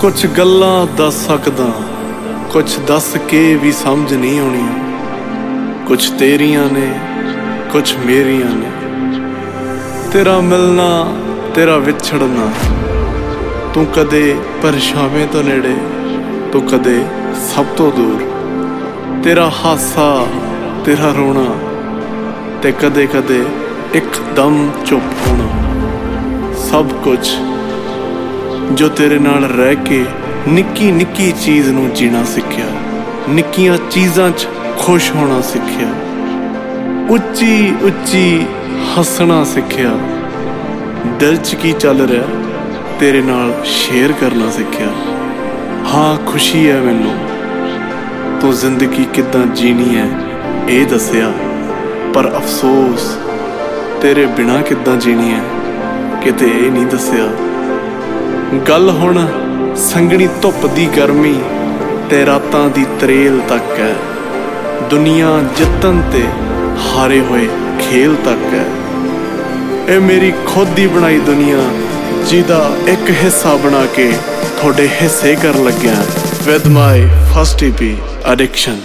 ਕੁਝ ਗੱਲਾਂ ਦੱਸ ਸਕਦਾ। ਕੁਝ ਦੱਸ ਕੇ ਵੀ ਸਮਝ ਨਹੀਂ ਆਉਣੀ। ਕੁਝ ਤੇਰੀਆਂ ਨੇ ਕੁਝ ਮੇਰੀਆਂ ਨੇ। ਤੇਰਾ ਮਿਲਣਾ, ਤੇਰਾ ਵਿਛੜਨਾ। ਤੂੰ ਕਦੇ ਪਰਛਾਵੇਂ ਤੋਂ ਨੇੜੇ, ਤੂੰ ਕਦੇ ਸਭ ਤੋਂ ਦੂਰ। ਤੇਰਾ ਹਾਸਾ, ਤੇਰਾ ਰੋਣਾ ਤੇ ਕਦੇ ਕਦੇ ਇੱਕਦਮ ਚੁੱਪ ਹੋਣਾ। ਸਭ ਕੁਝ ਜੋ ਤੇਰੇ ਨਾਲ ਰਹਿ ਕੇ ਨਿੱਕੀ ਨਿੱਕੀ ਚੀਜ਼ ਨੂੰ ਜੀਣਾ ਸਿੱਖਿਆ, ਨਿੱਕੀਆਂ ਚੀਜ਼ਾਂ 'ਚ ਖੁਸ਼ ਹੋਣਾ ਸਿੱਖਿਆ, ਉੱਚੀ ਉੱਚੀ ਹੱਸਣਾ ਸਿੱਖਿਆ, ਦਿਲ 'ਚ ਕੀ ਚੱਲ ਰਿਹਾ ਤੇਰੇ ਨਾਲ ਸ਼ੇਅਰ ਕਰਨਾ ਸਿੱਖਿਆ। ਹਾਂ, ਖੁਸ਼ੀ ਹੈ ਮੈਨੂੰ। ਤੂੰ ਜ਼ਿੰਦਗੀ ਕਿੱਦਾਂ ਜੀਣੀ ਹੈ ਇਹ ਦੱਸਿਆ, ਪਰ ਅਫਸੋਸ ਤੇਰੇ ਬਿਨਾ ਕਿੱਦਾਂ ਜੀਣੀ ਹੈ ਕਿਤੇ ਇਹ ਨਹੀਂ ਦੱਸਿਆ। ਗੱਲ ਹੁਣ ਸੰਗਣੀ ਧੁੱਪ ਦੀ ਗਰਮੀ ਤੇ ਰਾਤਾਂ ਦੀ ਤਰੇਲ ਤੱਕ ਹੈ। ਦੁਨੀਆ ਜਿੱਤਣ ਤੇ ਹਾਰੇ ਹੋਏ ਖੇਲ ਤੱਕ ਹੈ। ਇਹ ਮੇਰੀ ਖੁਦ ਦੀ ਬਣਾਈ ਦੁਨੀਆ, ਜਿਹਦਾ ਇੱਕ ਹਿੱਸਾ ਬਣਾ ਕੇ ਤੁਹਾਡੇ ਹਿੱਸੇ ਕਰਨ ਲੱਗਿਆ। With my first EP addiction